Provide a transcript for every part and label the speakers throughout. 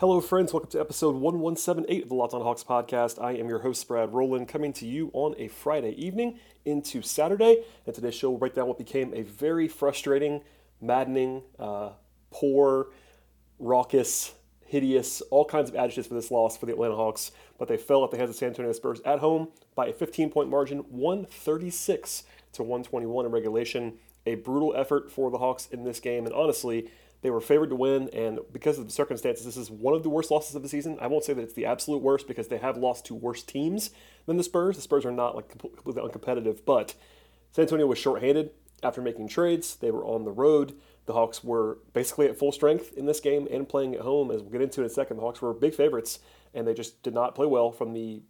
Speaker 1: Hello, friends. Welcome to episode 1178 of the Locked On Hawks podcast. I am your host, Brad Rowland, coming to you on a Friday evening into Saturday. And today's show will break down what became a very frustrating, maddening, uh, poor, raucous, hideous, all kinds of adjectives for this loss for the Atlanta Hawks. But they fell at the hands of San Antonio Spurs at home by a 15 point margin, 136 to 121 in regulation. A brutal effort for the Hawks in this game. And honestly, they were favored to win, and because of the circumstances, this is one of the worst losses of the season. I won't say that it's the absolute worst because they have lost to worse teams than the Spurs. The Spurs are not like completely uncompetitive, but San Antonio was shorthanded after making trades. They were on the road. The Hawks were basically at full strength in this game and playing at home. As we'll get into in a second, the Hawks were big favorites, and they just did not play well from the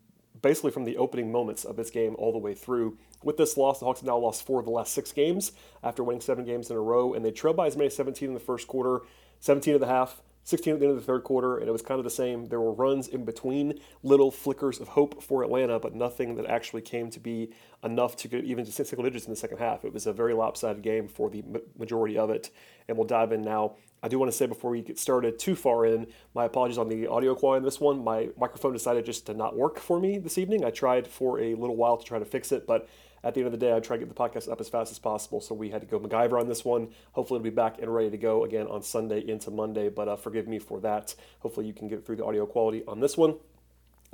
Speaker 1: basically from the opening moments of this game all the way through. With this loss, the Hawks have now lost four of the last six games after winning seven games in a row, and they trailed by as many as 17 in the first quarter, 17 of the half, 16 at the end of the third quarter, and it was kind of the same. There were runs in between, little flickers of hope for Atlanta, but nothing that actually came to be enough to get even to single digits in the second half. It was a very lopsided game for the majority of it, and we'll dive in now. I do want to say before we get started too far in, my apologies on the audio quality on this one. My microphone decided just to not work for me this evening. I tried for a little while to try to fix it, but at the end of the day, I try to get the podcast up as fast as possible. So we had to go MacGyver on this one. Hopefully, it'll be back and ready to go again on Sunday into Monday. But uh, forgive me for that. Hopefully, you can get through the audio quality on this one.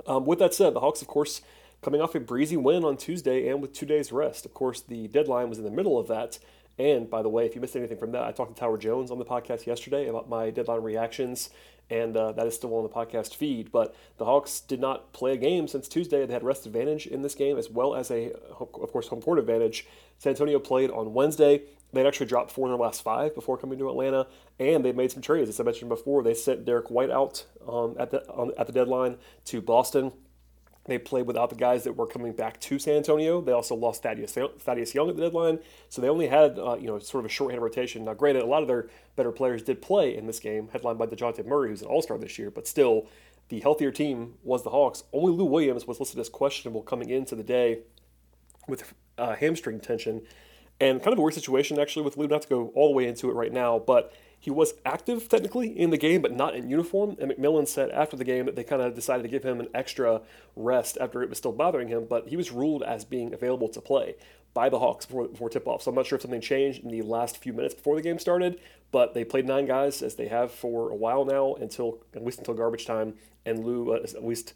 Speaker 1: Um, with that said, the Hawks, of course, coming off a breezy win on Tuesday and with two days rest. Of course, the deadline was in the middle of that. And by the way, if you missed anything from that, I talked to Tyler Jones on the podcast yesterday about my deadline reactions and uh, that is still on the podcast feed. But the Hawks did not play a game since Tuesday. They had rest advantage in this game as well as a, of course, home court advantage. San Antonio played on Wednesday. They'd actually dropped four in their last five before coming to Atlanta, and they made some trades. As I mentioned before, they sent Derrick White out um, at the um, at the deadline to Boston. They played without the guys that were coming back to San Antonio. They also lost Thaddeus, Thaddeus Young at the deadline, so they only had uh, you know sort of a shorthand rotation. Now, granted, a lot of their better players did play in this game, headlined by Dejounte Murray, who's an All Star this year, but still, the healthier team was the Hawks. Only Lou Williams was listed as questionable coming into the day with uh, hamstring tension, and kind of a weird situation actually with Lou. Not to go all the way into it right now, but he was active technically in the game, but not in uniform. And McMillan said after the game that they kind of decided to give him an extra rest after it was still bothering him, but he was ruled as being available to play by the Hawks before, before tip off. So I'm not sure if something changed in the last few minutes before the game started, but they played nine guys as they have for a while now until at least until garbage time. And Lou, uh, at least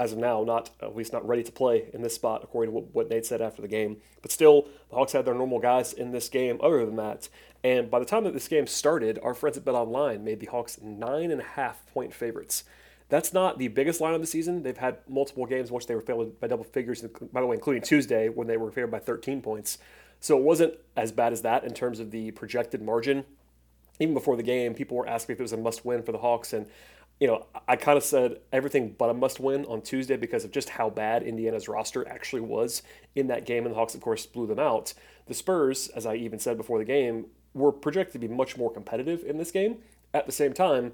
Speaker 1: as of now, not uh, at least not ready to play in this spot, according to what, what Nate said after the game. But still, the Hawks had their normal guys in this game. Other than that, and by the time that this game started, our friends at Bet Online made the Hawks nine and a half point favorites. That's not the biggest line of the season. They've had multiple games in which they were favored by double figures, by the way, including Tuesday when they were favored by 13 points. So it wasn't as bad as that in terms of the projected margin. Even before the game, people were asking if it was a must win for the Hawks. And you know, I kind of said everything but a must win on Tuesday because of just how bad Indiana's roster actually was in that game. And the Hawks, of course, blew them out. The Spurs, as I even said before the game, were projected to be much more competitive in this game. At the same time,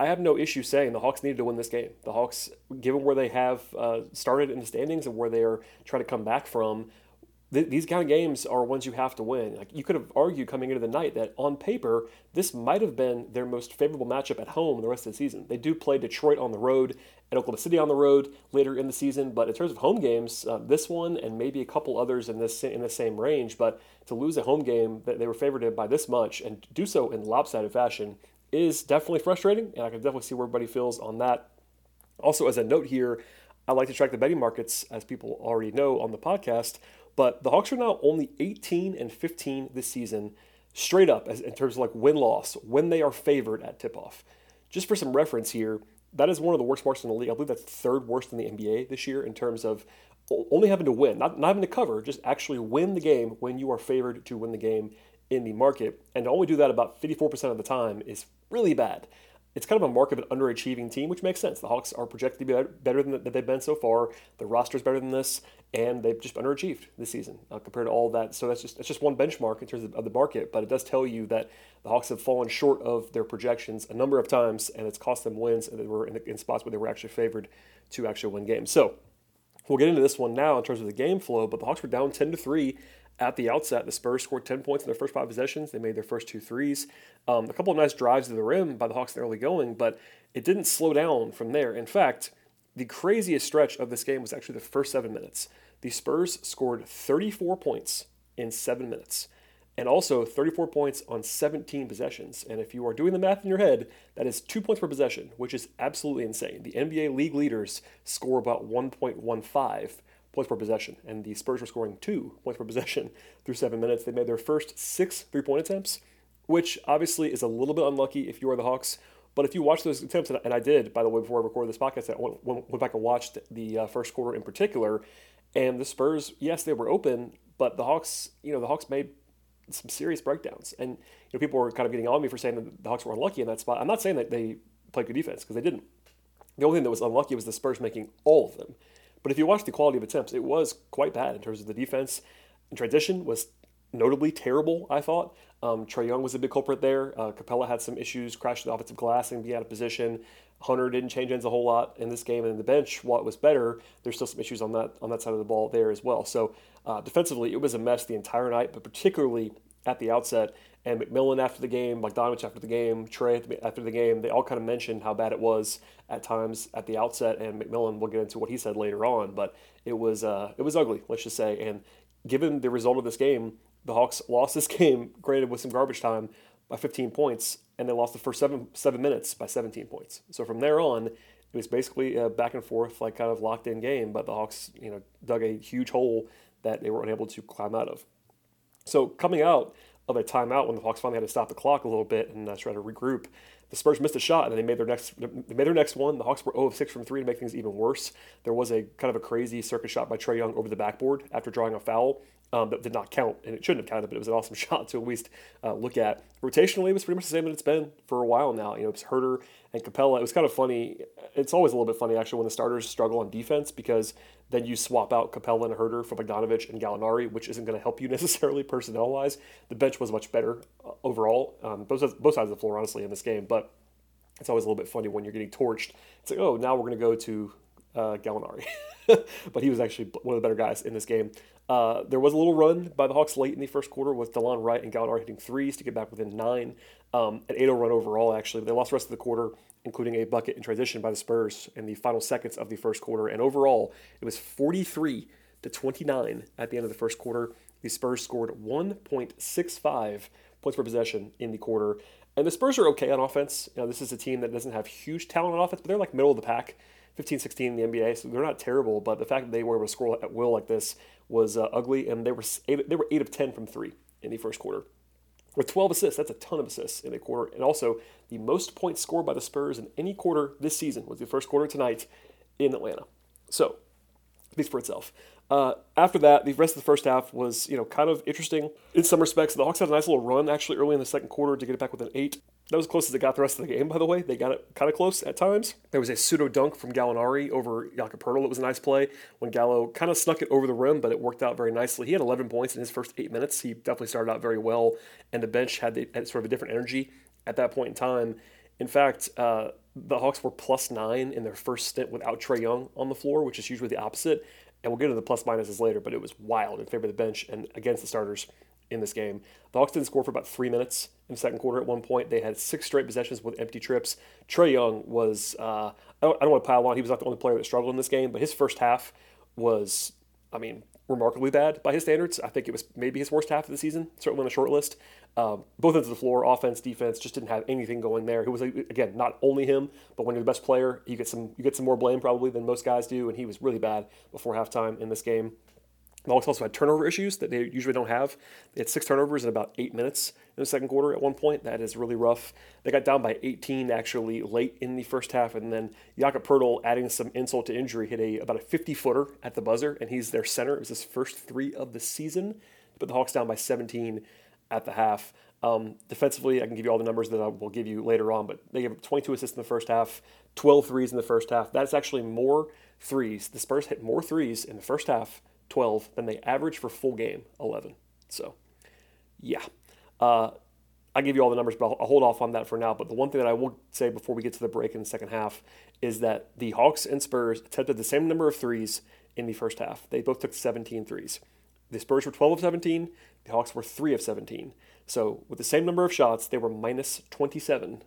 Speaker 1: I have no issue saying the Hawks needed to win this game. The Hawks, given where they have uh, started in the standings and where they are trying to come back from, th- these kind of games are ones you have to win. Like you could have argued coming into the night that on paper this might have been their most favorable matchup at home the rest of the season. They do play Detroit on the road and Oklahoma City on the road later in the season, but in terms of home games, uh, this one and maybe a couple others in this in the same range, but to lose a home game that they were favored by this much and do so in lopsided fashion is definitely frustrating, and I can definitely see where everybody feels on that. Also, as a note here, I like to track the betting markets, as people already know on the podcast. But the Hawks are now only 18 and 15 this season, straight up as, in terms of like win loss when they are favored at tip off. Just for some reference here, that is one of the worst marks in the league. I believe that's third worst in the NBA this year in terms of only having to win, not, not having to cover, just actually win the game when you are favored to win the game in the market. And to only do that about 54% of the time is really bad it's kind of a mark of an underachieving team, which makes sense. The Hawks are projected to be better than that they've been so far. The roster is better than this, and they've just underachieved this season uh, compared to all that. So that's just that's just one benchmark in terms of, the market, but it does tell you that the Hawks have fallen short of their projections a number of times, and it's cost them wins, and they were in, in spots where they were actually favored to actually win games. So we'll get into this one now in terms of the game flow, but the Hawks were down ten to three at the outset. The Spurs scored 10 points in their first five possessions. They made their first two threes. Um, a couple of nice drives to the rim by the Hawks in the early going, but it didn't slow down from there. In fact, the craziest stretch of this game was actually the first seven minutes. The Spurs scored 34 points in seven minutes and also 34 points on 17 possessions. And if you are doing the math in your head, that is two points per possession, which is absolutely insane. The NBA league leaders score about 1.15 points per possession, and the Spurs were scoring two points per possession through seven minutes. They made their first six three point attempts, which obviously is a little bit unlucky if you are the Hawks. But if you watch those attempts, and I did, by the way, before I recorded this podcast, I went, went back and watched the uh, first quarter in particular, and the Spurs, yes, they were open, but the Hawks, you know, the Hawks made some serious breakdowns. And you know, people were kind of getting on me for saying that the Hawks were unlucky in that spot. I'm not saying that they played good defense because they didn't. The only thing that was unlucky was the Spurs making all of them. But if you watch the quality of attempts, it was quite bad in terms of the defense. Transition was notably terrible, I thought. Um, Trae Young was a big culprit there. Uh, Capela had some issues, crashed the offensive glass and be out of position. Hunter didn't change ends a whole lot in this game, and the bench, while it was better, there's still some issues on that on that side of the ball there as well. So uh, defensively, it was a mess the entire night, but particularly at the outset. And McMillan after the game, Bogdanovich after the game, Trae after the game, they all kind of mentioned how bad it was at times at the outset. And McMillan, we'll get into what he said later on, but it was uh, it was ugly, let's just say. And given the result of this game, the Hawks lost this game, granted with some garbage time, by 15 points, and they lost the first seven seven minutes by 17 points. So from there on, it was basically a back and forth, like kind of locked in game. But the Hawks, you know, dug a huge hole that they were unable to climb out of. So coming out of a timeout when the Hawks finally had to stop the clock a little bit and uh, try to regroup, the Spurs missed a shot and they made their next they made their next one. The Hawks were 0 of 6 from three to make things even worse. There was a kind of a crazy circus shot by Trae Young over the backboard after drawing a foul um, that did not count, and it shouldn't have counted, but it was an awesome shot to at least uh, look at. Rotationally, it was pretty much the same that it's been for a while now. You know, it's Huerter and Capela. It was kind of funny. It's always a little bit funny, actually, when the starters struggle on defense because then you swap out Capela and Huerter for Bogdanovich and Gallinari, which isn't going to help you necessarily personnel-wise. The bench was much better uh, overall, um, both, both sides of the floor, honestly, in this game, but it's always a little bit funny when you're getting torched. It's like, oh, now we're going to go to uh, Gallinari. but he was actually one of the better guys in this game. Uh, there was a little run by the Hawks late in the first quarter with Delon Wright and Gallinari hitting threes to get back within nine. Um, an 8 0 run overall, actually. But They lost the rest of the quarter, including a bucket in transition by the Spurs in the final seconds of the first quarter. And overall, it was 43 to 29 at the end of the first quarter. The Spurs scored 1.65 points per possession in the quarter. And the Spurs are okay on offense. You know, this is a team that doesn't have huge talent on offense, but they're like middle of the pack. 15 16 in the NBA, so they're not terrible. But the fact that they were able to score at will like this was uh, ugly, and they were eight, they were eight of 10 from three in the first quarter. With 12 assists, that's a ton of assists in a quarter, and also the most points scored by the Spurs in any quarter this season was the first quarter tonight in Atlanta. So, speaks for itself. Uh, after that, the rest of the first half was, you know, kind of interesting in some respects. The Hawks had a nice little run actually early in the second quarter to get it back with an eight. That was close as they got the rest of the game, by the way. They got it kind of close at times. There was a pseudo dunk from Gallinari over Jakob Poeltl. It was a nice play when Gallo kind of snuck it over the rim, but it worked out very nicely. He had 11 points in his first eight minutes. He definitely started out very well, and the bench had, the, had sort of a different energy at that point in time. In fact, uh, the Hawks were plus nine in their first stint without Trae Young on the floor, which is usually the opposite and we'll get into the plus minuses later, but it was wild in favor of the bench and against the starters in this game. The Hawks didn't score for about three minutes in the second quarter. At one point, they had six straight possessions with empty trips. Trae Young was, uh, I, don't, I don't want to pile on, he was not the only player that struggled in this game, but his first half was, I mean, remarkably bad by his standards. I think it was maybe his worst half of the season, certainly on the short list. Um, both ends of the floor, offense, defense, just didn't have anything going there. It was again not only him, but when you're the best player, you get some you get some more blame probably than most guys do, and he was really bad before halftime in this game. The Hawks also had turnover issues that they usually don't have. They had six turnovers in about eight minutes in the second quarter at one point. That is really rough. They got down by 18 actually late in the first half, and then Jakob Poeltl, adding some insult to injury, hit a about a 50 footer at the buzzer, and he's their center. It was his first three of the season. But the Hawks down by 17 at the half. Um, defensively, I can give you all the numbers that I will give you later on, but they gave 22 assists in the first half, 12 threes in the first half. That's actually more threes. The Spurs hit more threes in the first half 12, then they average for full game 11. So, yeah. Uh, I give you all the numbers, but I'll, hold off on that for now. But the one thing that I will say before we get to the break in the second half is that the Hawks and Spurs attempted the same number of threes in the first half. They both took 17 threes. The Spurs were 12 of 17, the Hawks were 3 of 17. So, with the same number of shots, they were minus 27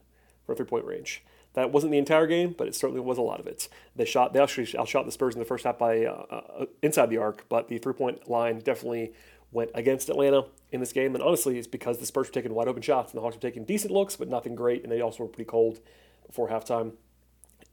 Speaker 1: for three point range. That wasn't the entire game, but it certainly was a lot of it. They shot. They actually outshot the Spurs in the first half by uh, uh, inside the arc, but the three point line definitely went against Atlanta in this game. And honestly, it's because the Spurs were taking wide open shots and the Hawks were taking decent looks, but nothing great. And they also were pretty cold before halftime.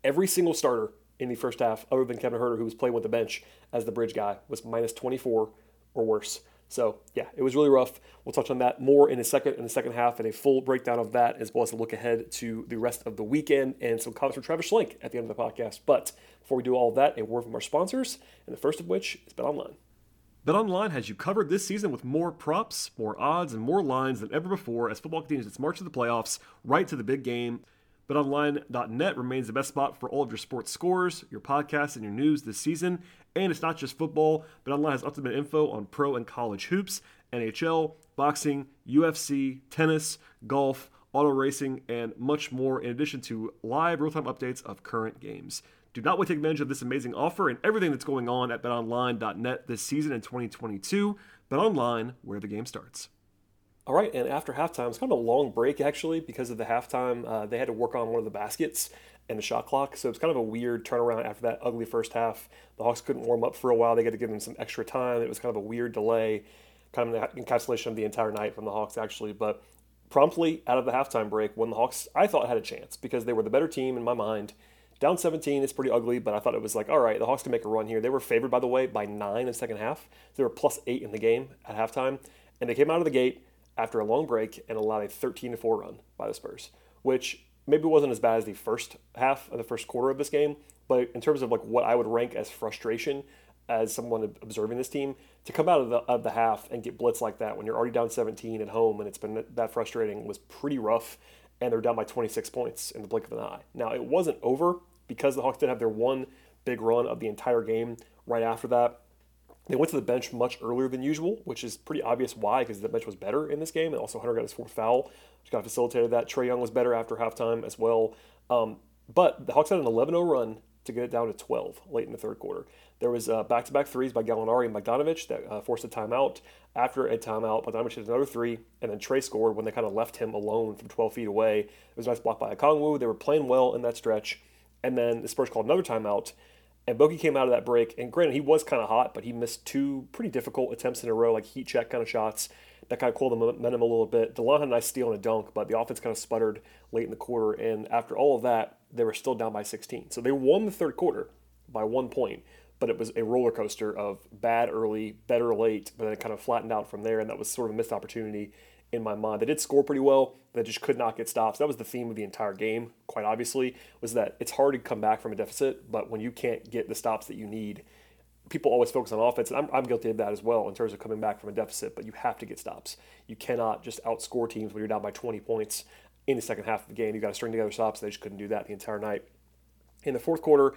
Speaker 1: Every single starter in the first half, other than Kevin Huerter, who was playing with the bench as the bridge guy, was minus 24 or worse. So yeah, it was really rough. We'll touch on that more in a second in the second half and a full breakdown of that, as well as a look ahead to the rest of the weekend and some comments from Travis Schlenk at the end of the podcast. But before we do all that, a word from our sponsors, and the first of which is BetOnline. BetOnline has you covered this season with more props, more odds, and more lines than ever before as football continues its march to the playoffs, right to the big game. BetOnline.net remains the best spot for all of your sports scores, your podcasts, and your news this season. And it's not just football, BetOnline has ultimate info on pro and college hoops, NHL, boxing, UFC, tennis, golf, auto racing, and much more, in addition to live real time updates of current games. Do not wait to take advantage of this amazing offer and everything that's going on at betonline.net this season in 2022. BetOnline, where the game starts. All right, and after halftime, it's kind of a long break actually because of the halftime. Uh, they had to work on one of the baskets and the shot clock, so it's kind of a weird turnaround after that ugly first half. The Hawks couldn't warm up for a while; they had to give them some extra time. It was kind of a weird delay, kind of an encapsulation of the entire night from the Hawks actually. But promptly out of the halftime break, when the Hawks I thought had a chance because they were the better team in my mind. Down 17 is pretty ugly, but I thought it was like, all right, the Hawks can make a run here. They were favored, by the way, by nine in the second half. They were plus eight in the game at halftime, and they came out of the gate after a long break and allowed a 13 4 run by the Spurs, which maybe wasn't as bad as the first half of the first quarter of this game, but in terms of like what I would rank as frustration as someone observing this team, to come out of the, of the half and get blitz like that when you're already down 17 at home and it's been that frustrating was pretty rough. And they're down by 26 points in the blink of an eye. Now, it wasn't over because the Hawks did have their one big run of the entire game right after that. They went to the bench much earlier than usual, which is pretty obvious why, because the bench was better in this game. And also, Hunter got his fourth foul, which kind of facilitated that. Trae Young was better after halftime as well. Um, but the Hawks had an 11 0 run to get it down to 12 late in the third quarter. There was back to back threes by Gallinari and Bogdanovich that uh, forced a timeout. After a timeout, Bogdanovich hit another three, and then Trae scored when they kind of left him alone from 12 feet away. It was a nice block by Okongwu. They were playing well in that stretch. And then the Spurs called another timeout. And Bogey came out of that break, and granted, he was kind of hot, but he missed two pretty difficult attempts in a row, like heat check kind of shots. That kind of cooled the momentum a little bit. Delon had a nice steal and a dunk, but the offense kind of sputtered late in the quarter. And after all of that, they were still down by 16. So they won the third quarter by one point, but it was a roller coaster of bad early, better late, but then it kind of flattened out from there. And that was sort of a missed opportunity in my mind. They did score pretty well, they just could not get stops. That was the theme of the entire game, quite obviously, was that it's hard to come back from a deficit, but when you can't get the stops that you need, people always focus on offense, and I'm, I'm guilty of that as well in terms of coming back from a deficit, but you have to get stops. You cannot just outscore teams when you're down by 20 points in the second half of the game. You've got to string together stops. They just couldn't do that the entire night. In the fourth quarter,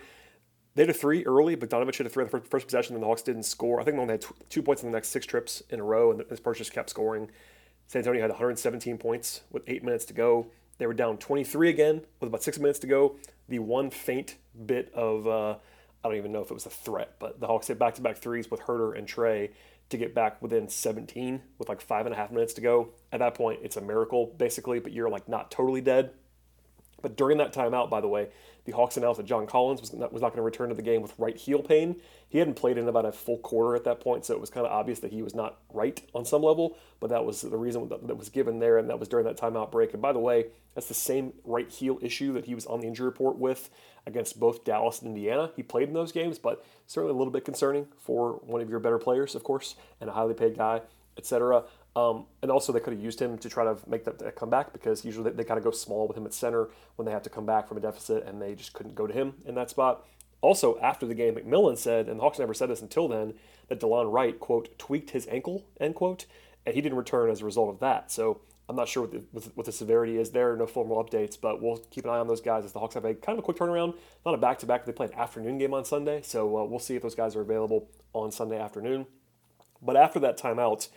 Speaker 1: they had a three early. Bogdanovich had a three on the first, first possession, and the Hawks didn't score. I think they only had two points in the next six trips in a row, and this person just kept scoring. San Antonio had 117 points with eight minutes to go. They were down 23 again with about six minutes to go. The one faint bit of, uh, I don't even know if it was a threat, but the Hawks hit back to back threes with Huerter and Trae to get back within 17 with like five and a half minutes to go. At that point, it's a miracle, basically, but you're like not totally dead. But during that timeout, by the way, the Hawks announced that John Collins was not, was not going to return to the game with right heel pain. He hadn't played in about a full quarter at that point, so it was kind of obvious that he was not right on some level. But that was the reason that was given there, and that was during that timeout break. And by the way, that's the same right heel issue that he was on the injury report with against both Dallas and Indiana. He played in those games, but certainly a little bit concerning for one of your better players, of course, and a highly paid guy, etc. Um, and also, they could have used him to try to make that, comeback because usually they, they kind of go small with him at center when they have to come back from a deficit, and they just couldn't go to him in that spot. Also, after the game, McMillan said, and the Hawks never said this until then, that Delon Wright, quote, tweaked his ankle, end quote, and he didn't return as a result of that. So I'm not sure what the, what the severity is there, no formal updates, but we'll keep an eye on those guys as the Hawks have a kind of a quick turnaround. Not a back to back, they play an afternoon game on Sunday, so uh, we'll see if those guys are available on Sunday afternoon. But after that timeout,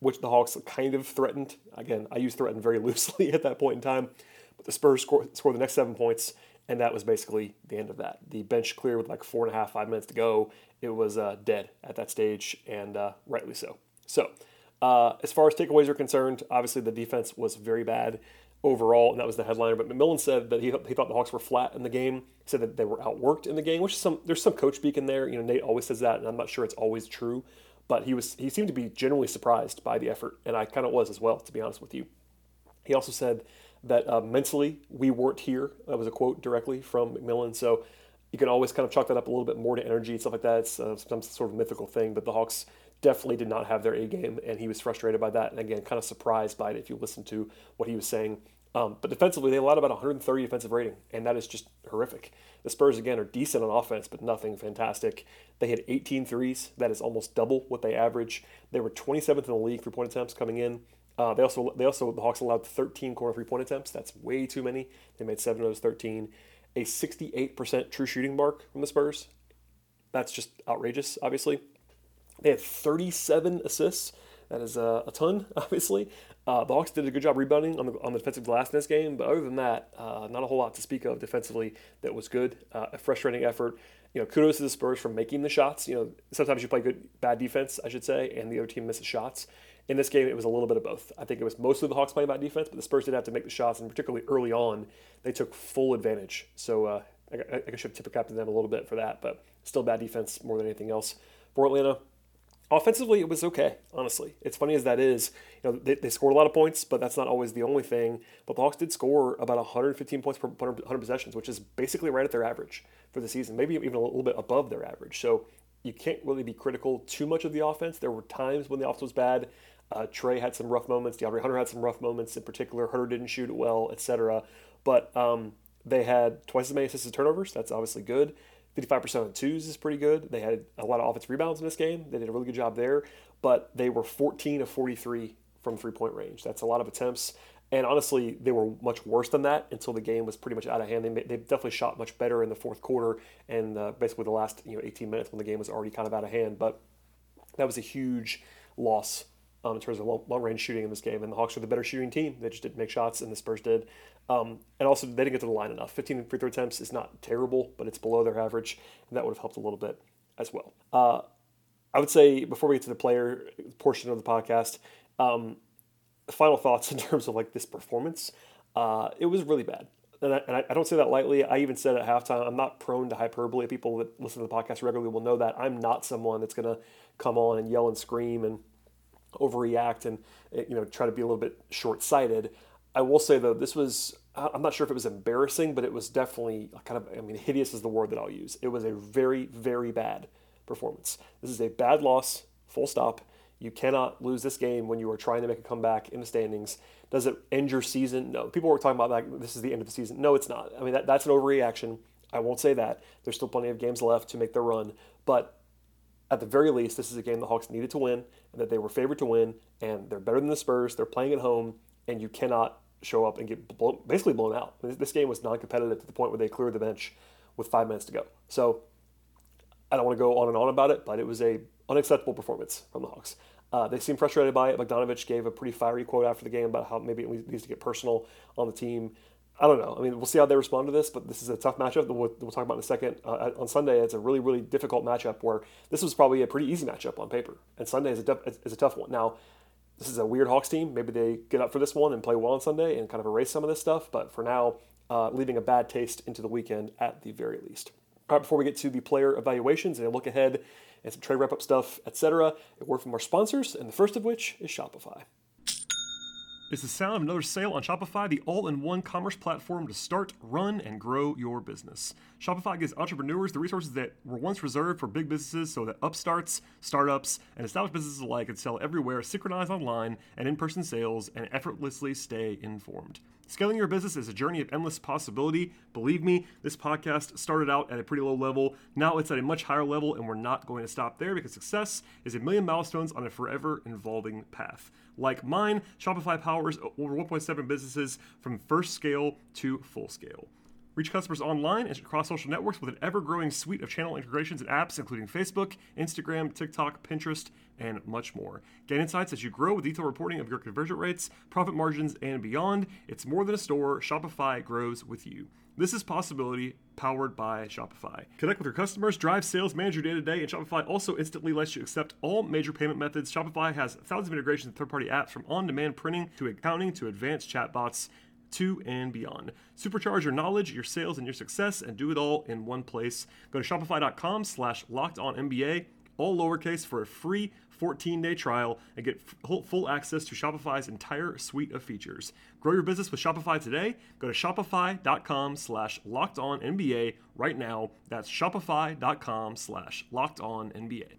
Speaker 1: which the Hawks kind of threatened, again, I use threatened very loosely at that point in time, but the Spurs scored, scored the next seven points, and that was basically the end of that. The bench cleared with like four and a half, five minutes to go. It was uh, dead at that stage, and uh, rightly so. So, uh, as far as takeaways are concerned, obviously the defense was very bad overall, and that was the headliner. But McMillan said that he, he thought the Hawks were flat in the game. Said that they were outworked in the game, which is some there's some coach speak in there. You know, Nate always says that, and I'm not sure it's always true. But he was he seemed to be genuinely surprised by the effort, and I kind of was as well, to be honest with you. He also said that uh, mentally we weren't here. That was a quote directly from McMillan. So you can always kind of chalk that up a little bit more to energy and stuff like that. It's uh, sometimes sort of mythical thing, but the Hawks definitely did not have their A game, and he was frustrated by that. And again, kind of surprised by it if you listen to what he was saying. Um, but defensively, they allowed about 130 defensive rating, and that is just horrific. The Spurs, again, are decent on offense, but nothing fantastic. They had 18 threes. That is almost double what they average. They were 27th in the league for point attempts coming in. Uh, they also, they also, the Hawks allowed 13 corner three point attempts. That's way too many. They made seven of those 13. A 68% true shooting mark from the Spurs. That's just outrageous, obviously. They had 37 assists. That is uh, a ton, obviously. Uh, the Hawks did a good job rebounding on the, on the defensive glass in this game, but other than that, uh, not a whole lot to speak of defensively that was good. Uh, a frustrating effort. You know, kudos to the Spurs for making the shots. You know, sometimes you play good, bad defense, I should say, and the other team misses shots. In this game, it was a little bit of both. I think it was mostly the Hawks playing bad defense, but the Spurs did have to make the shots, and particularly early on, they took full advantage. So uh, I, I should tip a cap to them a little bit for that, but still bad defense more than anything else. For Atlanta, Offensively, it was okay, honestly. It's funny as that is, you know, they, they, scored a lot of points, but that's not always the only thing. But the Hawks did score about 115 points per 100 possessions, which is basically right at their average for the season, maybe even a little bit above their average. So you can't really be critical too much of the offense. There were times when the offense was bad. Uh, Trae had some rough moments. DeAndre Hunter had some rough moments in particular. Hunter didn't shoot well, etc. But um, they had twice as many assists and turnovers. That's obviously good. 55% on twos is pretty good. They had a lot of offensive rebounds in this game. They did a really good job there, but they were 14 of 43 from three point range. That's a lot of attempts. And honestly, they were much worse than that until the game was pretty much out of hand. They, they definitely shot much better in the fourth quarter and uh, basically the last you know 18 minutes when the game was already kind of out of hand. But that was a huge loss um, in terms of long, long, range shooting in this game. And the Hawks were the better shooting team. They just didn't make shots, and the Spurs did. Um, and also, they didn't get to the line enough. 15 free throw attempts is not terrible, but it's below their average, and that would have helped a little bit as well. Uh, I would say before we get to the player portion of the podcast, um, final thoughts in terms of like this performance. Uh, it was really bad. And, I, and I, don't say that lightly. I even said at halftime, I'm not prone to hyperbole. People that listen to the podcast regularly will know that. I'm not someone that's going to come on and yell and scream and overreact and eh, you know try to be a little bit short-sighted. I will say though, this was I'm not sure if it was embarrassing, but it was definitely kind of I mean hideous is the word that I'll use. It was a very very bad performance. This is a bad loss. Full stop. You cannot lose this game when you are trying to make a comeback in the standings. Does it end your season? No. People were talking about like this is the end of the season. No, it's not. I mean that, that's an overreaction. I won't say that. There's still plenty of games left to make the run, but at the very least, this is a game the Hawks needed to win and that they were favored to win, and they're better than the Spurs. They're playing at home, and you cannot show up and get blown, basically blown out. This game was non-competitive to the point where they cleared the bench with five minutes to go. So I don't want to go on and on about it, but it was a unacceptable performance from the Hawks. Uh, they seemed frustrated by it. Bogdanovich gave a pretty fiery quote after the game about how maybe it needs to get personal on the team. I don't know. I mean, we'll see how they respond to this, but this is a tough matchup that we'll, we'll talk about in a second. Uh, on Sunday, it's a really, really difficult matchup where this was probably a pretty easy matchup on paper, and Sunday is a, is a tough one. Now, this is a weird Hawks team. Maybe they get up for this one and play well on Sunday and kind of erase some of this stuff, but for now, uh, leaving a bad taste into the weekend at the very least. All right, before we get to the player evaluations and a look ahead and some trade wrap up stuff, etc., a word from our sponsors, and the first of which is Shopify. It's the sound of another sale on Shopify, the all in one commerce platform to start, run, and grow your business. Shopify gives entrepreneurs the resources that were once reserved for big businesses so that upstarts, startups, and established businesses alike can sell everywhere, synchronize online and in person sales, and effortlessly stay informed. Scaling your business is a journey of endless possibility. Believe me, this podcast started out at a pretty low level. Now it's at a much higher level, and we're not going to stop there because success is a million milestones on a forever evolving path. Like mine, Shopify powers over 1.7 businesses from first scale to full scale. Reach customers online and across social networks with an ever growing suite of channel integrations and apps, including Facebook, Instagram, TikTok, Pinterest, and much more. Gain insights as you grow with detailed reporting of your conversion rates, profit margins, and beyond. It's more than a store, Shopify grows with you. This is possibility powered by Shopify. Connect with your customers, drive sales, manage your day to day, and Shopify also instantly lets you accept all major payment methods. Shopify has thousands of integrations and third party apps from on demand printing to accounting to advanced chatbots to and beyond. Supercharge your knowledge, your sales, and your success, and do it all in one place. Go to shopify.com slash locked on NBA, all lowercase, for a free 14-day trial and get full access to Shopify's entire suite of features. Grow your business with Shopify today. Go to shopify.com slash locked on NBA right now. That's shopify.com slash locked on NBA.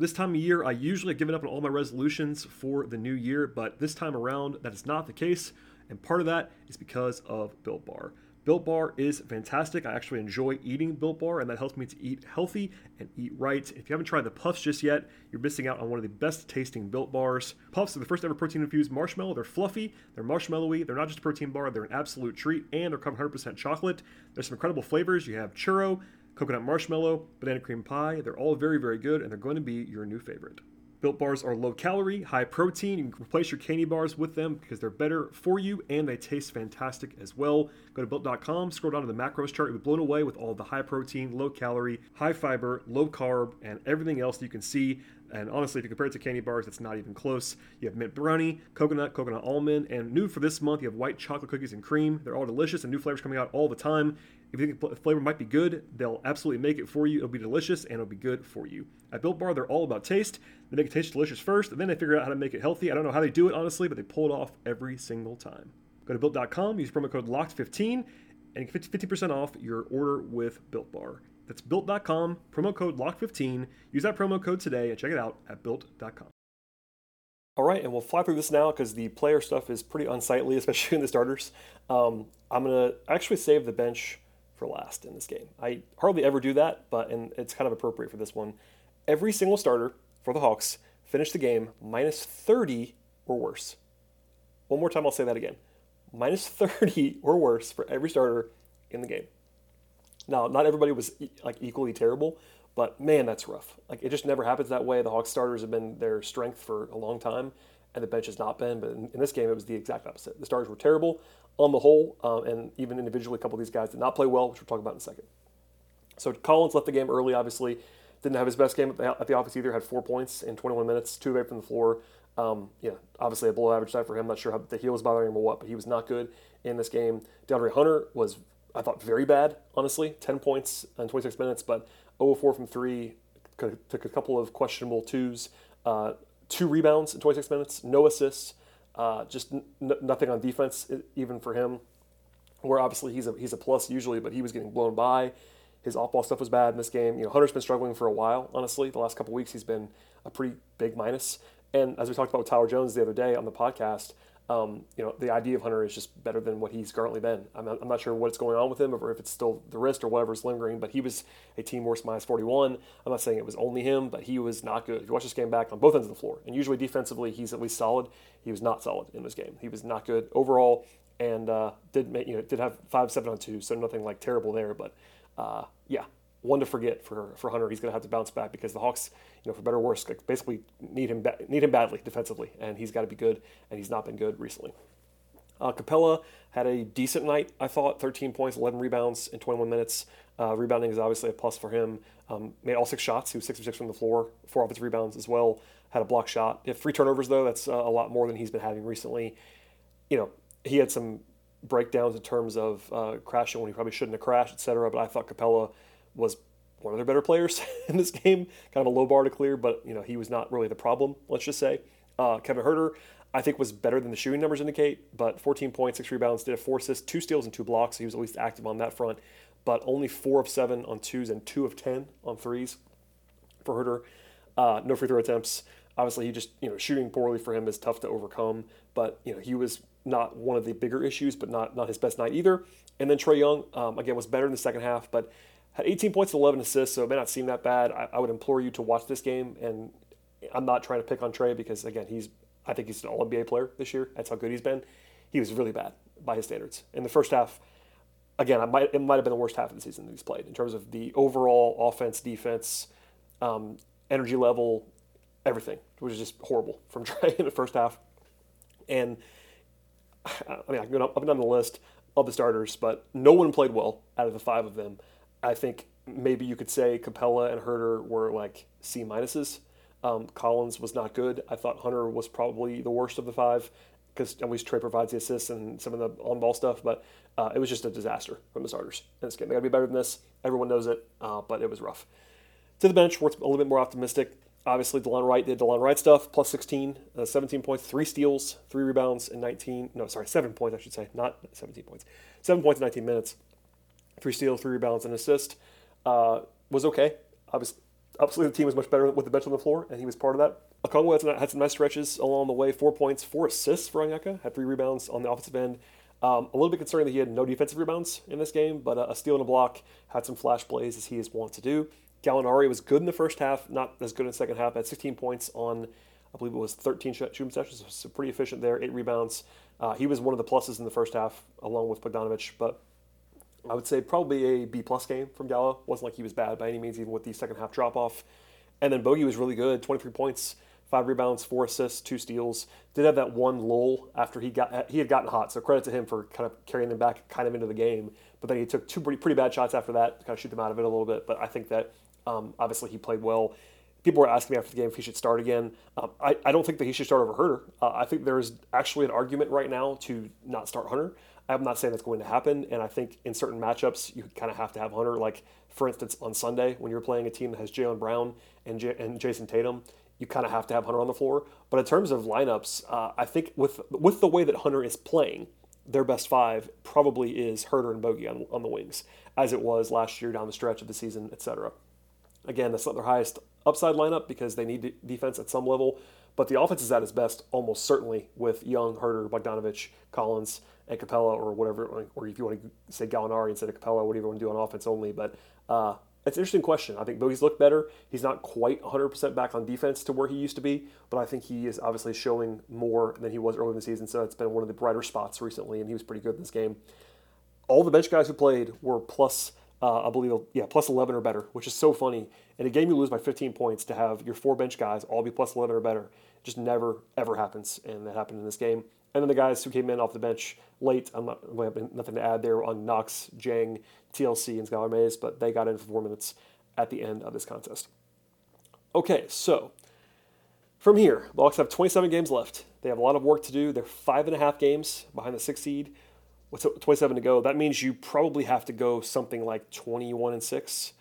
Speaker 1: This time of year, I usually have given up on all my resolutions for the new year, but this time around, that is not the case. And part of that is because of Built Bar. Built Bar is fantastic. I actually enjoy eating Built Bar, and that helps me to eat healthy and eat right. If you haven't tried the Puffs just yet, you're missing out on one of the best tasting Built Bars. Puffs are the first ever protein infused marshmallow. They're fluffy, they're marshmallowy, they're not just a protein bar, they're an absolute treat, and they're covered 100% chocolate. There's some incredible flavors. You have churro, coconut marshmallow, banana cream pie. They're all very, very good, and they're going to be your new favorite. Built bars are low calorie, high protein. You can replace your candy bars with them because they're better for you and they taste fantastic as well. Go to built.com, scroll down to the macros chart. You'll be blown away with all the high protein, low calorie, high fiber, low carb, and everything else you can see. And honestly, if you compare it to candy bars, it's not even close. You have mint brownie, coconut, coconut almond, and new for this month, you have white chocolate cookies and cream. They're all delicious and new flavors coming out all the time. If you think flavor might be good, they'll absolutely make it for you. It'll be delicious and it'll be good for you. At Built Bar, they're all about taste. They make it taste delicious first, and then they figure out how to make it healthy. I don't know how they do it, honestly, but they pull it off every single time. Go to built.com, use promo code LOCKED15, and get 50% off your order with Built Bar. That's built.com, promo code LOCKED15. Use that promo code today and check it out at built.com. All right, and we'll fly through this now because the player stuff is pretty unsightly, especially in the starters. Um, I'm going to actually save the bench for last in this game. I hardly ever do that, but and it's kind of appropriate for this one. Every single starter for the Hawks finished the game minus 30 or worse. One more time, I'll say that again. Minus 30 or worse for every starter in the game. Now, not everybody was like equally terrible, but man, that's rough. Like it just never happens that way. The Hawks starters have been their strength for a long time, and the bench has not been. But in, in this game, it was the exact opposite. The starters were terrible on the whole, um, and even individually, a couple of these guys did not play well, which we'll talk about in a second. So Collins left the game early, obviously. Didn't have his best game at the, at the office either. Had four points in 21 minutes, two away from the floor. Um, yeah, obviously a below average night for him. Not sure how the heel was bothering him or what, but he was not good in this game. DeAndre Hunter was, I thought, very bad, honestly. 10 points in 26 minutes, but 0 4 from three. Took a couple of questionable twos. Uh, two rebounds in 26 minutes, no assists. Uh, just n- nothing on defense, even for him. Where obviously he's a he's a plus usually, but he was getting blown by. His off-ball stuff was bad in this game. You know, Hunter's been struggling for a while. Honestly, the last couple weeks he's been a pretty big minus. And as we talked about with Tyler Jones the other day on the podcast, um, you know, the idea of Hunter is just better than what he's currently been. I'm not, I'm not, sure what's going on with him, or if it's still the wrist or whatever's lingering. But he was a team worst minus 41. I'm not saying it was only him, but he was not good. If you watch this game back on both ends of the floor, and usually defensively he's at least solid. He was not solid in this game. He was not good overall, and uh, did make, you know did have five seven on two, so nothing like terrible there. But uh, yeah, one to forget for, for Hunter. He's going to have to bounce back because the Hawks, you know, for better or worse, basically need him ba- need him badly defensively, and he's got to be good, and he's not been good recently. Uh, Capela had a decent night, I thought. 13 points, 11 rebounds in 21 minutes. Uh, rebounding is obviously a plus for him. Um, made all six shots. He was six of six from the floor, four offensive rebounds as well. Had a block shot. Had three turnovers though. That's uh, a lot more than he's been having recently. You know, he had some breakdowns in terms of uh, crashing when he probably shouldn't have crashed, etc. But I thought Capela was one of their better players in this game. Kind of a low bar to clear, but you know he was not really the problem. Let's just say uh, Kevin Huerter, I think was better than the shooting numbers indicate. But 14 points, six rebounds, did a four assists, two steals, and two blocks. So he was at least active on that front. But only four of seven on twos and two of ten on threes for Huerter. Uh, no free throw attempts. Obviously, he just you know shooting poorly for him is tough to overcome. But you know he was not one of the bigger issues, but not not his best night either. And then Trae Young um, again was better in the second half, but had 18 points and 11 assists, so it may not seem that bad. I, I, would implore you to watch this game, and I'm not trying to pick on Trae because again, he's I think he's an All NBA player this year. That's how good he's been. He was really bad by his standards in the first half. again, it might, it might have been the worst half of the season that he's played in terms of the overall offense, defense, um, energy level, everything. which is just horrible from Trae in the first half. And I mean, I can go up and down the list of the starters, but no one played well out of the five of them. I think maybe you could say Capela and Huerter were like C minuses. Um, Collins was not good. I thought Hunter was probably the worst of the five because at least Trae provides the assists and some of the on ball stuff, but uh, it was just a disaster from the starters in this game. They got to be better than this. Everyone knows it, uh, but it was rough. To the bench, we're a little bit more optimistic. Obviously, Delon Wright did Delon Wright stuff, plus 16, uh, 17 points, three steals, three rebounds, and 19, no, sorry, seven points, I should say, not 17 points. Seven points in 19 minutes, three steals, three rebounds, and assist. Uh, was okay. Obviously, obviously, the team was much better with the bench on the floor, and he was part of that. Okongwu had some, nice stretches along the way. Four points, four assists for Onyeka. Had three rebounds on the offensive end. Um, a little bit concerning that he had no defensive rebounds in this game, but a, a steal and a block had some flash plays as he is wont to do. Gallinari was good in the first half, not as good in the second half. Had 16 points on, I believe it was 13 shooting sessions, so pretty efficient there. Eight rebounds. Uh, he was one of the pluses in the first half, along with Bogdanovich. But I would say probably a B plus game from Gallo. wasn't like he was bad by any means, even with the second half drop off. And then Bogey was really good, 23 points, five rebounds, four assists, two steals. Did have that one lull after he got he had gotten hot, so credit to him for kind of carrying them back kind of into the game. But then he took two pretty, pretty bad shots after that to kind of shoot them out of it a little bit. But I think that um, obviously he played well. People were asking me after the game if he should start again. Um, I, I don't think that he should start over Huerter. Uh, I think there's actually an argument right now to not start Hunter. I'm not saying that's going to happen, and I think in certain matchups you kind of have to have Hunter. Like for instance, on Sunday when you're playing a team that has Jaylen Brown and, J- and Jayson Tatum, you kind of have to have Hunter on the floor. But in terms of lineups, uh, I think with with the way that Hunter is playing, their best five probably is Huerter and Bogey on, on the wings, as it was last year down the stretch of the season, etc. Again, that's not their highest upside lineup because they need defense at some level, but the offense is at its best almost certainly with Young, Huerter, Bogdanovich, Collins, and Capela, or whatever, or if you want to say Gallinari instead of Capela, whatever you want to do on offense only. But uh, it's an interesting question. I think Bogey's looked better. He's not quite 100% back on defense to where he used to be, but I think he is obviously showing more than he was early in the season. So it's been one of the brighter spots recently, and he was pretty good in this game. All the bench guys who played were plus, uh, I believe, yeah, plus 11 or better, which is so funny. In a game you lose by 15 points, to have your four bench guys all be plus 11 or better just never, ever happens. And that happened in this game. And then the guys who came in off the bench late, I'm not, I have nothing to add there on Knox, Dieng, TLC, and Skylar Mays, but they got in for four minutes at the end of this contest. Okay, so from here, the Hawks have 27 games left. They have a lot of work to do. They're five and a half games behind the sixth seed. With 27 to go, that means you probably have to go something like 21 and 6,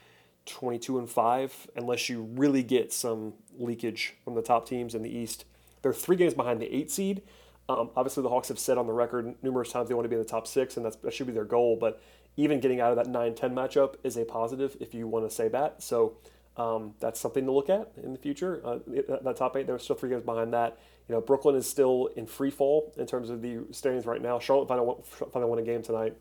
Speaker 1: 22 and 5, unless you really get some leakage from the top teams in the East. They're three games behind the eight seed. Um, obviously, the Hawks have said on the record numerous times they want to be in the top six, and that should be their goal. But even getting out of that 9 10 matchup is a positive if you want to say that. So um, that's something to look at in the future. Uh, that top eight, there's still three games behind that. You know, Brooklyn is still in free fall in terms of the standings right now. Charlotte finally finally won a game tonight,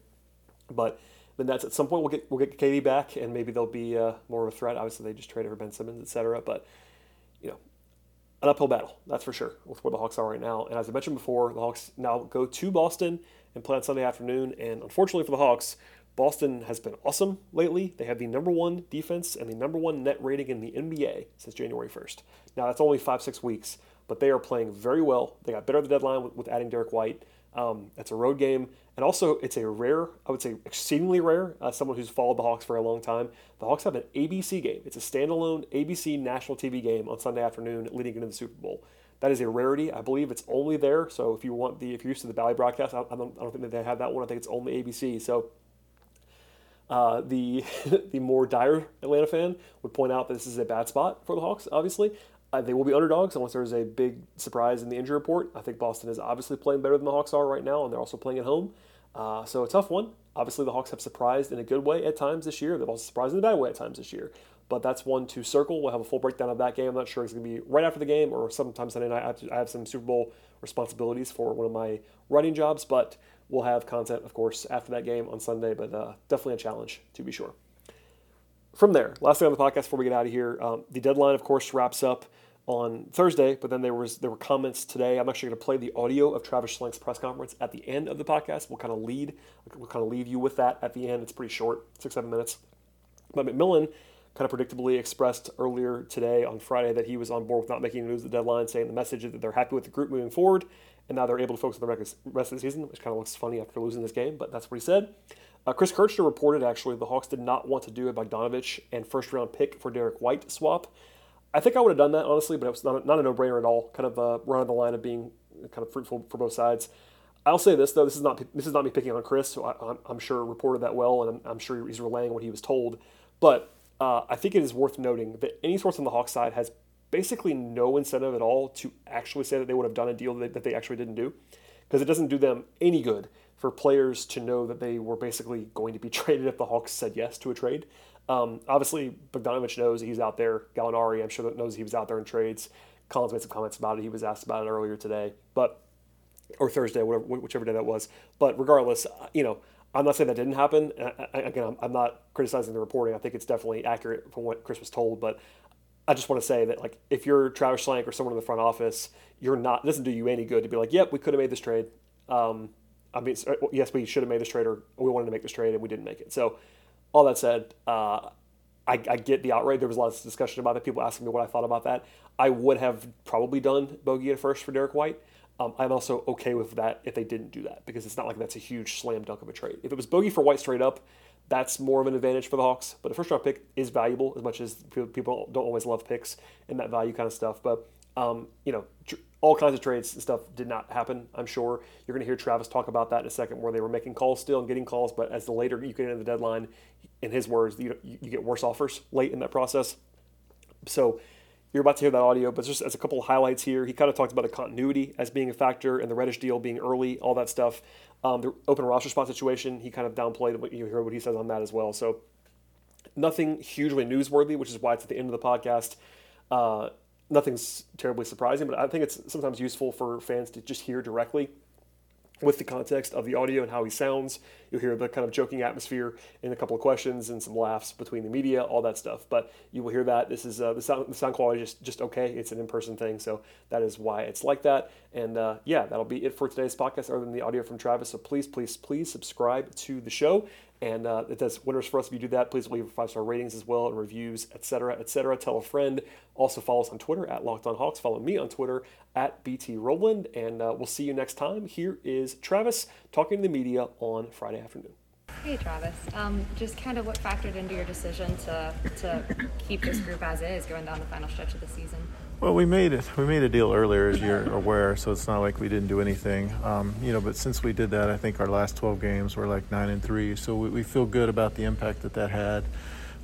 Speaker 1: but the Nets at some point we'll get we'll get KD back, and maybe they'll be uh, more of a threat. Obviously, they just traded for Ben Simmons, etc. But you know, an uphill battle, that's for sure, with where the Hawks are right now. And as I mentioned before, the Hawks now go to Boston and play on Sunday afternoon. And unfortunately for the Hawks, Boston has been awesome lately. They have the number one defense and the number one net rating in the NBA since January 1st. Now, that's only five, six weeks, but they are playing very well. They got better at the deadline with, adding Derrick White. Um, it's a road game, and also it's a rare, I would say exceedingly rare, uh, someone who's followed the Hawks for a long time. The Hawks have an ABC game. It's a standalone ABC national TV game on Sunday afternoon leading into the Super Bowl. That is a rarity. I believe it's only there. So if you want the, if you're used to the Bally broadcast, I, I, don't, I don't think that they have that one. I think it's only ABC. So uh, the the more dire Atlanta fan would point out that this is a bad spot for the Hawks. Obviously, uh, they will be underdogs unless there's a big surprise in the injury report. I think Boston is obviously playing better than the Hawks are right now, and they're also playing at home. Uh, so a tough one. Obviously, the Hawks have surprised in a good way at times this year. They've also surprised in a bad way at times this year. But that's one to circle. We'll have a full breakdown of that game. I'm not sure it's going to be right after the game or sometime Sunday night. I have, to, I have some Super Bowl responsibilities for one of my writing jobs, but we'll have content, of course, after that game on Sunday. But uh, definitely a challenge to be sure. From there, last thing on the podcast before we get out of here, um, the deadline, of course, wraps up on Thursday, but then there was there were comments today. I'm actually going to play the audio of Travis Schlenk's press conference at the end of the podcast. We'll kind of lead, we'll kind of leave you with that at the end. It's pretty short, six seven minutes. But McMillan kind of predictably expressed earlier today on Friday that he was on board with not making news at the deadline, saying the message is that they're happy with the group moving forward, and now they're able to focus on the rest of the season, which kind of looks funny after losing this game, but that's what he said. Uh, Chris Kirschner reported actually the Hawks did not want to do a Bogdanovich and first round pick for Derrick White swap. I think I would have done that honestly, but it was not a, not a no brainer at all. Kind of uh, on the line of being kind of fruitful for both sides. I'll say this though: this is not this is not me picking on Chris, who I, am sure reported that well, and I'm, I'm, sure he's relaying what he was told. But uh, I think it is worth noting that any source on the Hawks side has basically no incentive at all to actually say that they would have done a deal that, that they actually didn't do, because it doesn't do them any good for players to know that they were basically going to be traded if the Hawks said yes to a trade. Um, obviously, Bogdanovich knows he's out there. Gallinari, I'm sure, knows he was out there in trades. Collins made some comments about it. He was asked about it earlier today, but or Thursday, whatever, whichever day that was. But regardless, you know, I'm not saying that didn't happen. I, again, I'm not criticizing the reporting. I think it's definitely accurate from what Chris was told. But I just want to say that, like, if you're Travis Schlenk or someone in the front office, you're not. It doesn't do you any good to be like, "Yep, we could have made this trade." Um, I mean, yes, we should have made this trade, or we wanted to make this trade, and we didn't make it. So, all that said, uh, I, I, get the outrage. There was a lot of discussion about it. People asking me what I thought about that. I would have probably done Bogey at first for Derrick White. Um, I'm also okay with that if they didn't do that because it's not like that's a huge slam dunk of a trade. If it was Bogey for White straight up, that's more of an advantage for the Hawks. But a first round pick is valuable as much as people don't always love picks and that value kind of stuff. But um, you know, all kinds of trades and stuff did not happen. I'm sure you're going to hear Travis talk about that in a second, where they were making calls still and getting calls, but as the later you get into the deadline, in his words, you, you get worse offers late in that process. So you're about to hear that audio, but just as a couple of highlights here, he kind of talked about the continuity as being a factor and the Reddish deal being early, all that stuff. Um, the open roster spot situation, he kind of downplayed what you heard what he says on that as well. So nothing hugely newsworthy, which is why it's at the end of the podcast. Uh, nothing's terribly surprising, but I think it's sometimes useful for fans to just hear directly with the context of the audio and how he sounds. You'll hear the kind of joking atmosphere and a couple of questions and some laughs between the media, all that stuff. But you will hear that this is uh, the sound the sound quality is just just okay. It's an in person thing, so that is why it's like that. And uh, yeah, that'll be it for today's podcast. Other than the audio from Travis, so please, please, please subscribe to the show. And uh, it does wonders for us if you do that. Please leave five star ratings as well and reviews, etc., etc. Tell a friend. Also follow us on Twitter at Locked On Hawks. Follow me on Twitter at BT Rowland. And uh, we'll see you next time. Here is Travis talking to the media on Friday afternoon.
Speaker 2: Hey Travis, um, just kind of what factored into your decision to to keep this group as is going down the final stretch of the season.
Speaker 3: Well, we made it. We made a deal earlier, as you're aware, so it's not like we didn't do anything. Um, you know, but since we did that, I think our last 12 games were like nine and three. So we, we feel good about the impact that that had.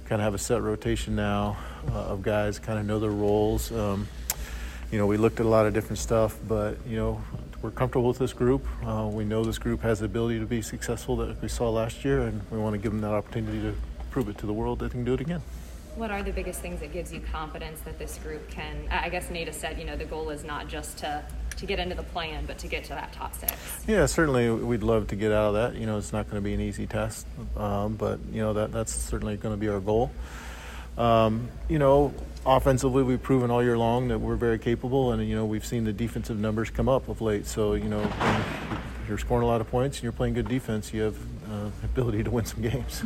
Speaker 3: kind of have a set rotation now uh, of guys, kind of know their roles. Um, you know, we looked at a lot of different stuff, but you know, we're comfortable with this group. Uh, we know this group has the ability to be successful that we saw last year, and we want to give them that opportunity to prove it to the world that they can do it again
Speaker 2: what are the biggest things that gives you confidence that this group can i guess nate said you know the goal is not just to to get into the play-in but to get to that top six?
Speaker 3: Yeah certainly we'd love to get out of that. You know it's not going to be an easy test um, but you know that that's certainly going to be our goal. Um, you know offensively we've proven all year long that we're very capable and you know we've seen the defensive numbers come up of late. So you know you're scoring a lot of points and you're playing good defense you have uh, ability to win some games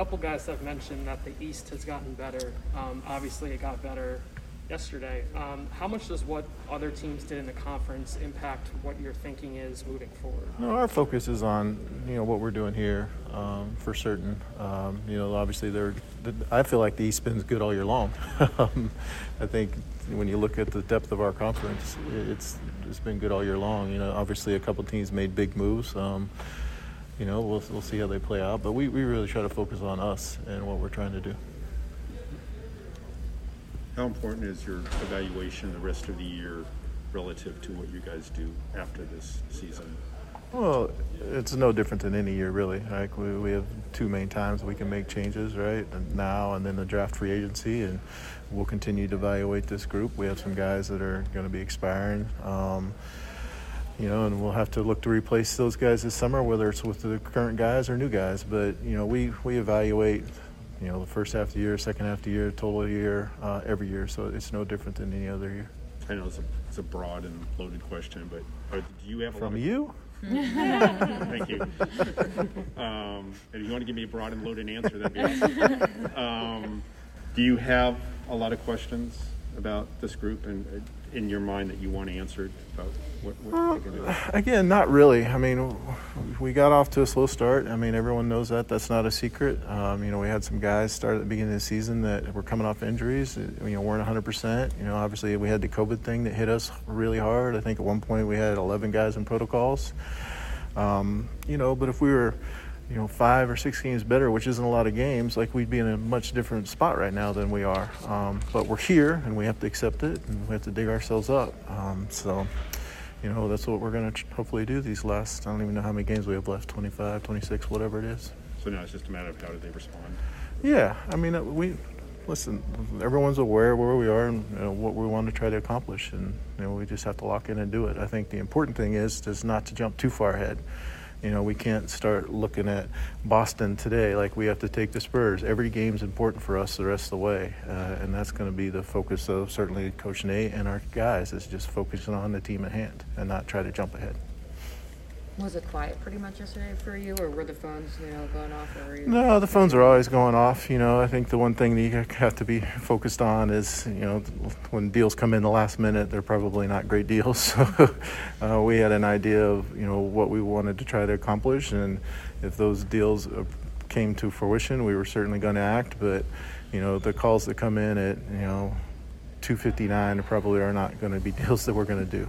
Speaker 4: couple guys have mentioned that the East has gotten better. Um, obviously, it got better yesterday. Um, how much does what other teams did in the conference impact what your thinking is moving forward?
Speaker 3: No, our focus is on you know what we're doing here um, for certain. Um, you know, obviously, there. I feel like the East has been good all year long. Um, I think when you look at the depth of our conference, it's it's been good all year long. You know, obviously, a couple teams made big moves. You know, we'll, we'll see how they play out. But we, we really try to focus on us and what we're trying to do.
Speaker 5: How important is your evaluation the rest of the year relative to what you guys do after this season?
Speaker 3: Well, it's no different than any year, really. Like we, we have two main times we can make changes, right? Now and then the draft free agency, and we'll continue to evaluate this group. We have some guys that are going to be expiring. Um, you know, and we'll have to look to replace those guys this summer, whether it's with the current guys or new guys. But you know, we we evaluate You know, the first half of the year, second half of the year, total year, uh, every year. So it's no different than any other year.
Speaker 5: I know it's a, it's a broad and loaded question, but are, do you have
Speaker 3: From
Speaker 5: of-
Speaker 3: you?
Speaker 5: Thank you. Um, if you want to give me a broad and loaded answer, that'd be awesome. Um, do you have a lot of questions about this group and uh, in your mind that you want answered about what, what they're going to do?
Speaker 3: Again, not really. I mean, we got off to a slow start. I mean, everyone knows that. That's not a secret. Um, you know, we had some guys start at the beginning of the season that were coming off injuries. uh, You know, weren't 100%. You know, obviously we had the COVID thing that hit us really hard. I think at one point we had 11 guys in protocols. Um, you know, but if we were, you know, five or six games better, which isn't a lot of games, like we'd be in a much different spot right now than we are. Um, but we're here, and we have to accept it, and we have to dig ourselves up. Um, so, you know, that's what we're going to hopefully do these last. I don't even know how many games we have left 25, 26, whatever it is.
Speaker 5: So now it's just a matter of how do they respond?
Speaker 3: Yeah, I mean, uh, we listen. Everyone's aware where we are and you know, what we want to try to accomplish, and you know, we just have to lock in and do it. I think the important thing is is not to jump too far ahead. You know, we can't start looking at Boston today like we have to take the Spurs. Every game's important for us the rest of the way, uh, and that's going to be the focus of certainly Coach Nate and our guys is just focusing on the team at hand and not try to jump ahead.
Speaker 6: Was it quiet pretty much yesterday for you, or were the phones, you know, going off, or were you?
Speaker 3: No, the phones are always going off. You know, I think the one thing that you have to be focused on is, you know, when deals come in the last minute, they're probably not great deals. So uh, we had an idea of, you know, what we wanted to try to accomplish, and if those deals uh, came to fruition, we were certainly going to act. But, you know, the calls that come in at, you know, 259 probably are not going to be deals that we're going to do.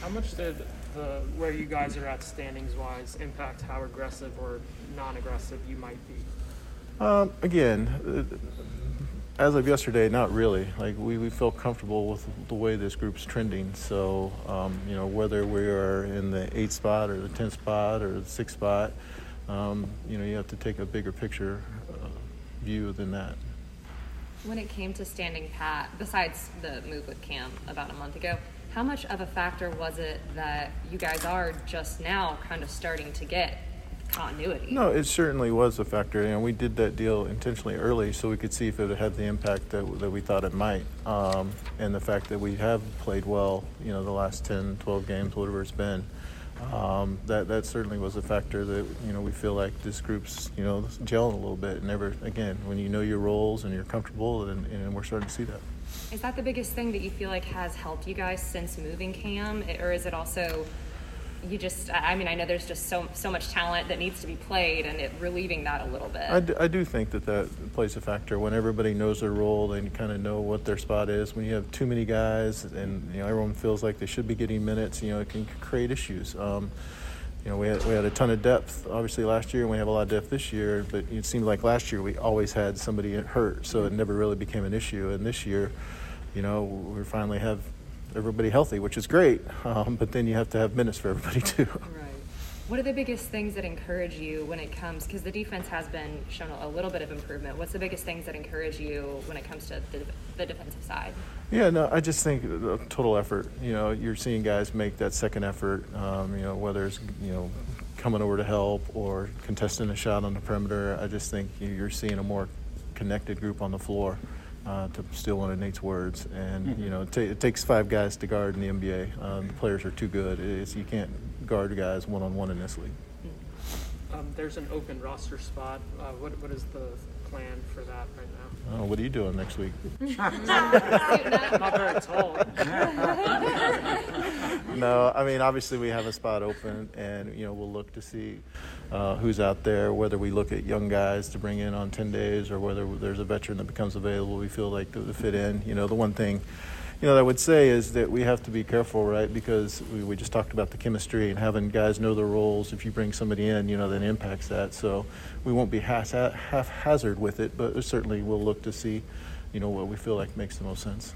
Speaker 4: How much did the where you guys are at standings wise impact how aggressive or non-aggressive you might be?
Speaker 3: Um, again, uh, as of yesterday, not really. Like we, we feel comfortable with the way this group's trending. So um, you know whether we are in the eighth spot or the tenth spot or the sixth spot, um, you know you have to take a bigger picture uh, view than that.
Speaker 2: When it came to standing pat, besides the move with Cam about a month ago, how much of a factor was it that you guys are just now kind of starting to get continuity?
Speaker 3: No, it certainly was a factor. Know, we did that deal intentionally early so we could see if it had the impact that, that we thought it might. Um, and the fact that we have played well, you know, the last 10, 12 games, whatever it's been, um, that, that certainly was a factor that, you know, we feel like this group's, you know, gelling a little bit. And never, again, when you know your roles and you're comfortable, and, and we're starting to see that.
Speaker 2: Is that the biggest thing that you feel like has helped you guys since moving Cam, or is it also you just? I mean, I know there's just so so much talent that needs to be played, and it relieving that a little bit.
Speaker 3: I do, I do think that that plays a factor. When everybody knows their role, and kind of know what their spot is. When you have too many guys, and you know everyone feels like they should be getting minutes, you know it can create issues. Um, you know, we had, we had a ton of depth obviously last year, and we have a lot of depth this year. But it seemed like last year we always had somebody hurt, so it never really became an issue. And this year, you know, we finally have everybody healthy, which is great. Um, but then you have to have minutes for everybody too.
Speaker 2: Right. What are the biggest things that encourage you when it comes? Because the defense has been shown a little bit of improvement. What's the biggest things that encourage you when it comes to the, the defensive side?
Speaker 3: Yeah, no, I just think the total effort. You know, you're seeing guys make that second effort. Um, you know, whether it's you know coming over to help or contesting a shot on the perimeter. I just think you're seeing a more connected group on the floor. Uh, to steal one of Nate's words, and you know, it, it takes five guys to guard in the NBA. Um, the players are too good. It's, you can't guard guys one on one in this league.
Speaker 4: Um, there's an open roster spot. Uh, what what is the plan for that right now?
Speaker 3: Oh, what are you doing next week?
Speaker 4: I'm not very tall.
Speaker 3: No, I mean obviously we have a spot open, and you know we'll look to see uh, who's out there. Whether we look at young guys to bring in on ten days, or whether there's a veteran that becomes available, we feel like to, to fit in. You know, the one thing, you know, I would say is that we have to be careful, right? Because we, we just talked about the chemistry and having guys know their roles. If you bring somebody in, you know, that impacts that. So we won't be half haphazard with it, but certainly we'll look to see, you know, what we feel like makes the most sense.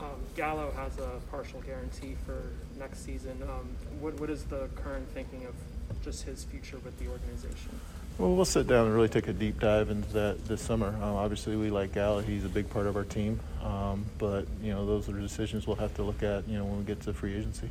Speaker 4: Um, Gallo has a partial guarantee for next season. Um, what what is the current thinking of just his future with the organization?
Speaker 3: Well, we'll sit down and really take a deep dive into that this summer. Um, obviously, we like Gallo; he's a big part of our team. Um, but you know, those are decisions we'll have to look at. You know, when we get to free agency.